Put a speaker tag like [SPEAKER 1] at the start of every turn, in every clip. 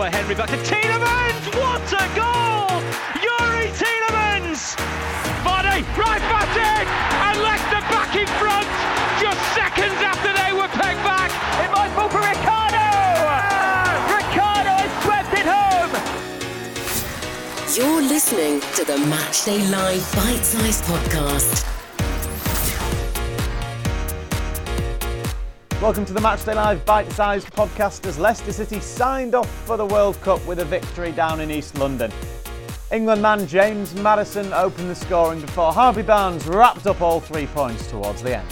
[SPEAKER 1] by Henry, back to Tielemans! What a goal! Youri Tielemans! Vardy, right footed! And Leicester back in front! Just seconds after they were pegged back! It might fall for Ricardo! Ricardo has swept it home!
[SPEAKER 2] You're listening to the Matchday Live Bite Size Podcast.
[SPEAKER 3] Welcome to the Matchday Live Bite Size podcast as Leicester City signed off for the World Cup with a victory down in East London. England man James Maddison opened the scoring before Harvey Barnes wrapped up all three points towards the end.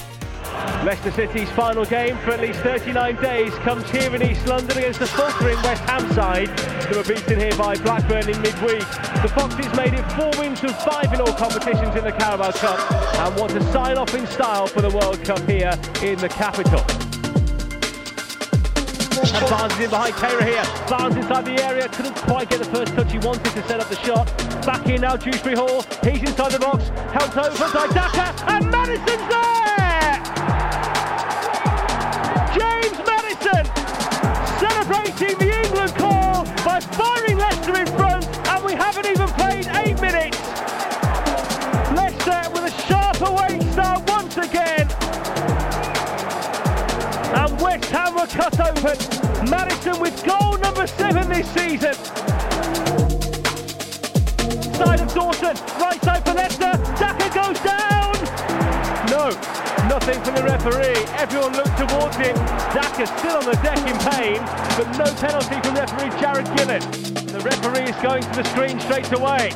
[SPEAKER 1] Leicester City's final game for at least 39 days comes here in East London against the faltering West Ham side who were beaten here by Blackburn in midweek. The Foxes made it four wins from five in all competitions in the Carabao Cup and want to sign off in style for the World Cup here in the capital. And Barnes in behind Kehrer here. Barnes inside the area, couldn't quite get the first touch he wanted to set up the shot. Back in now, Dewsbury Hall. He's inside the box, helped over by Daka, and Maddison's there! James Maddison celebrating the England call by firing Leicester in front, and we haven't even played eight minutes. Leicester with a sharp away start once again. And West Ham were cut open. Maddison with goal number seven this season. Side of Dawson, right side for Leicester. Daka goes down. No, nothing from the referee. Everyone looked towards him. Daka still on the deck in pain, but no penalty from referee Jarred Gillett. The referee is going to the screen straight away.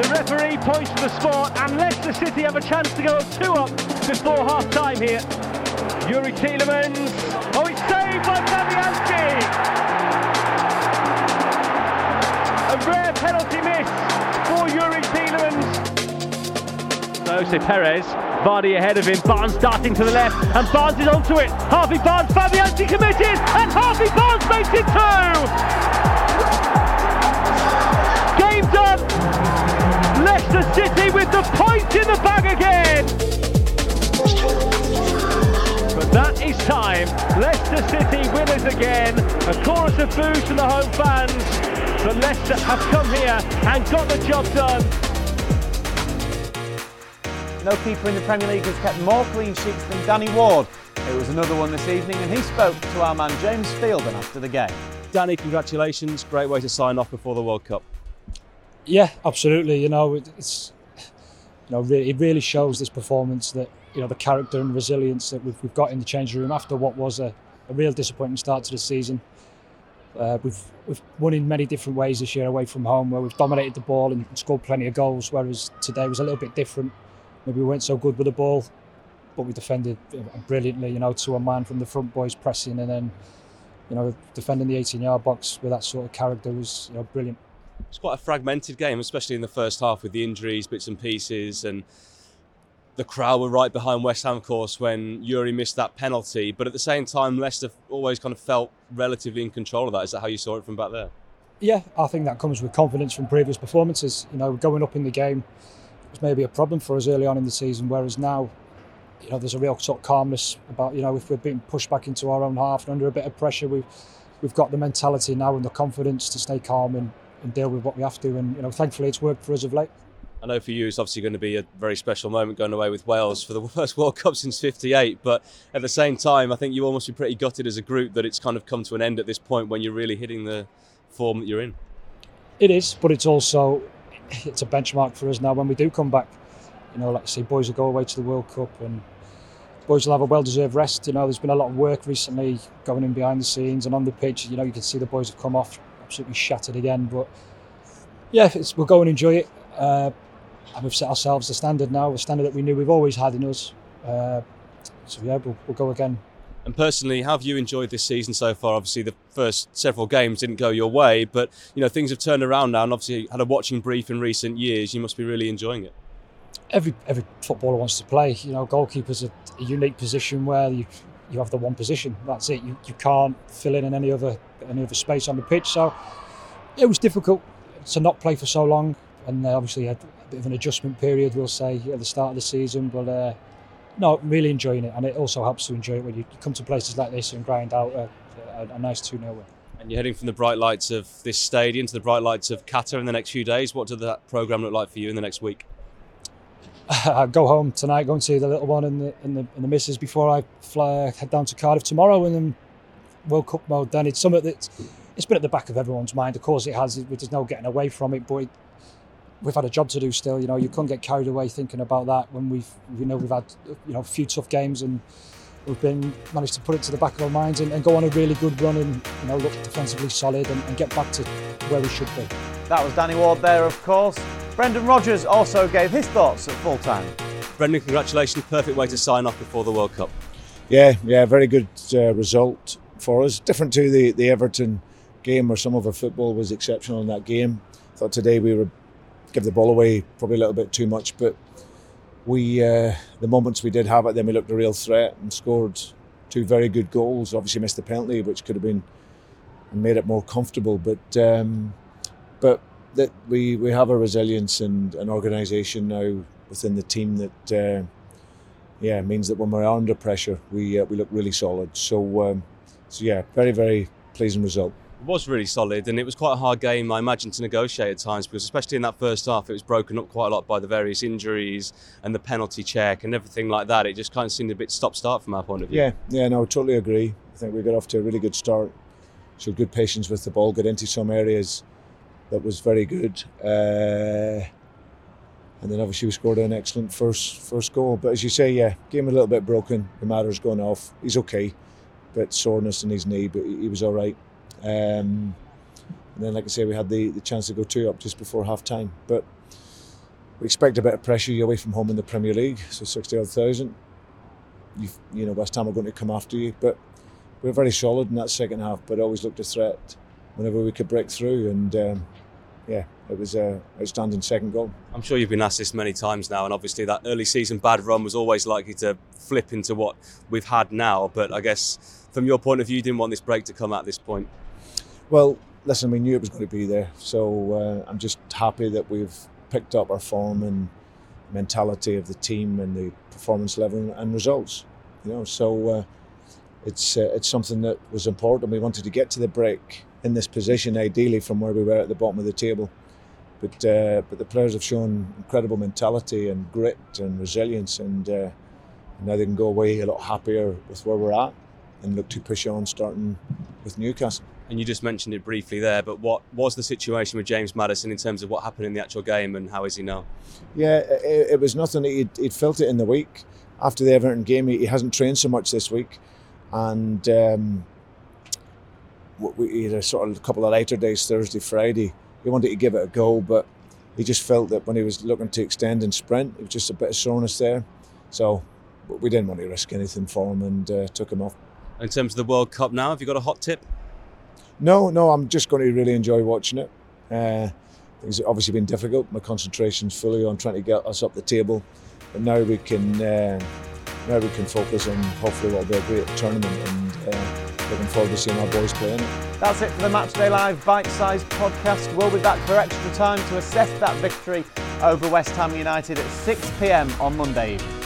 [SPEAKER 1] The referee points to the spot, and Leicester City have a chance to go 2 up before half time here. Youri Tielemans. Oh, it's saved by Fabianski. A rare penalty miss for Youri Tielemans. So Perez, Vardy ahead of him, Barnes darting to the left, and Barnes is onto it. Harvey Barnes, Fabianski committed, and Harvey Barnes makes it two. Game done. Leicester City with the point in the bag again. Time. Leicester City winners again. A chorus of boos from the home fans. But Leicester have come here and got the job done.
[SPEAKER 3] No keeper in the Premier League has kept more clean sheets than Danny Ward. It was another one this evening, and he spoke to our man James Fielden after the game.
[SPEAKER 4] Danny, congratulations. Great way to sign off before the World Cup.
[SPEAKER 5] Yeah, absolutely. You know, it's you know it really shows this performance that you know the character and resilience that we've, we've got in the change room after what was a, a real disappointing start to the season. Uh, we've we've won in many different ways this year away from home, where we've dominated the ball and scored plenty of goals. Whereas today was a little bit different. Maybe we weren't so good with the ball, but we defended brilliantly. You know, to a man from the front boys pressing, and then you know defending the 18-yard box with that sort of character was you know brilliant.
[SPEAKER 4] It's quite a fragmented game, especially in the first half with the injuries, bits and pieces, and the crowd were right behind West Ham, of course, when Youri missed that penalty. But at the same time, Leicester always kind of felt relatively in control of that. Is that how you saw it from back there?
[SPEAKER 5] Yeah, I think that comes with confidence from previous performances. You know, going up in the game was maybe a problem for us early on in the season, whereas now, you know, there's a real sort of calmness about, you know, if we're being pushed back into our own half and under a bit of pressure, we've, we've got the mentality now and the confidence to stay calm and, and deal with what we have to. And, you know, thankfully it's worked for us of late.
[SPEAKER 4] I know for you it's obviously going to be a very special moment going away with Wales for the first World Cup since 58, but at the same time, I think you almost be pretty gutted as a group that it's kind of come to an end at this point when you're really hitting the form that you're in.
[SPEAKER 5] It is, but it's also it's a benchmark for us now when we do come back. You know, like I say, boys will go away to the World Cup and boys will have a well-deserved rest. You know, there's been a lot of work recently going in behind the scenes and on the pitch. You know, you can see the boys have come off absolutely shattered again. But yeah, it's, we'll go and enjoy it. Uh, and we've set ourselves the standard now, the standard that we knew we've always had in us. Uh, so yeah, we'll, we'll go again.
[SPEAKER 4] And personally, how have you enjoyed this season so far? Obviously, the first several games didn't go your way, but you know things have turned around now. And obviously, had a watching brief in recent years. You must be really enjoying it.
[SPEAKER 5] every every footballer wants to play. You know, goalkeeper's a, a unique position where you you have the one position. That's it. You, you can't fill in in any other any other space on the pitch. So it was difficult to not play for so long, and uh, obviously had a bit of an adjustment period, we'll say, at the start of the season. But uh, no, really enjoying it, and it also helps to enjoy it when you come to places like this and grind out a, a, a nice 2 0 win.
[SPEAKER 4] And you're heading from the bright lights of this stadium to the bright lights of Qatar in the next few days. What does that programme look like for you in the next week?
[SPEAKER 5] I go home tonight, go and see the little one and the, and the, and the missus before I fly uh, head down to Cardiff tomorrow and then World Cup mode. Then it's something that it's been at the back of everyone's mind. Of course, it has. There's no getting away from it, but it, we've had a job to do still. You know, you can't get carried away thinking about that when we've you know we've had you know a few tough games and we've been managed to put it to the back of our minds and, and go on a really good run and you know look defensively solid and, and get back to where we should be.
[SPEAKER 3] That was Danny Ward there, of course. Brendan Rodgers also gave his thoughts at full time.
[SPEAKER 4] Brendan, congratulations. Perfect way to sign off before the World Cup.
[SPEAKER 6] Yeah, yeah, very good uh, result for us. Different to the, the Everton game where some of our football was exceptional in that game. I Thought today we were give the ball away probably a little bit too much, but we uh, the moments we did have it, then we looked a real threat and scored two very good goals. Obviously missed the penalty, which could have been made it more comfortable. But um, but that we, we have a resilience and an organisation now within the team that uh, yeah means that when we're under pressure, we uh, we look really solid. So um, so yeah, very very pleasing result.
[SPEAKER 4] It was really solid and it was quite a hard game I imagine to negotiate at times because especially in that first half it was broken up quite a lot by the various injuries and the penalty check and everything like that. It just kind of seemed a bit stop start from our point of view.
[SPEAKER 6] Yeah yeah no I totally agree. I think we got off to a really good start. Showed good patience with the ball got into some areas that was very good uh, and then obviously we scored an excellent first first goal but as you say yeah game a little bit broken the matter's gone off he's okay bit soreness in his knee but he was all right um, and then, like I say, we had the, the chance to go two up just before half time. But we expect a bit of pressure. You're away from home in the Premier League, so 60 odd thousand. You know, West Ham are going to come after you. But we are very solid in that second half, but always looked a threat whenever we could break through. And um, yeah, it was a outstanding second goal.
[SPEAKER 4] I'm sure you've been asked this many times now, and obviously that early season bad run was always likely to flip into what we've had now. But I guess from your point of view, you didn't want this break to come at this point.
[SPEAKER 6] Well, listen, we knew it was going to be there, so uh, I'm just happy that we've picked up our form and mentality of the team and the performance level and results. You know, so uh, it's uh, it's something that was important. We wanted to get to the break in this position, ideally from where we were at the bottom of the table. But uh, but the players have shown incredible mentality and grit and resilience, and uh, now they can go away a lot happier with where we're at and look to push on, starting with Newcastle
[SPEAKER 4] and you just mentioned it briefly there, but what was the situation with James Maddison in terms of what happened in the actual game and how is he now?
[SPEAKER 6] Yeah, it, it was nothing. He'd, he'd, felt it in the week after the Everton game. He, he hasn't trained so much this week, and um, we had a sort of a couple of later days, Thursday, Friday. He wanted to give it a go, but he just felt that when he was looking to extend and sprint, it was just a bit of soreness there. So we didn't want to risk anything for him and uh, took him off.
[SPEAKER 4] In terms of the World Cup now, have you got a hot tip?
[SPEAKER 6] No, no, I'm just going to really enjoy watching it. Uh, it's obviously been difficult. My concentration's fully on trying to get us up the table, but now we can uh, now we can focus on hopefully what will be a great tournament and uh, looking forward to seeing our boys playing it.
[SPEAKER 3] That's it for the Matchday Live bite-sized podcast. We'll be back for extra time to assess that victory over West Ham United at 6 p.m. on Monday evening.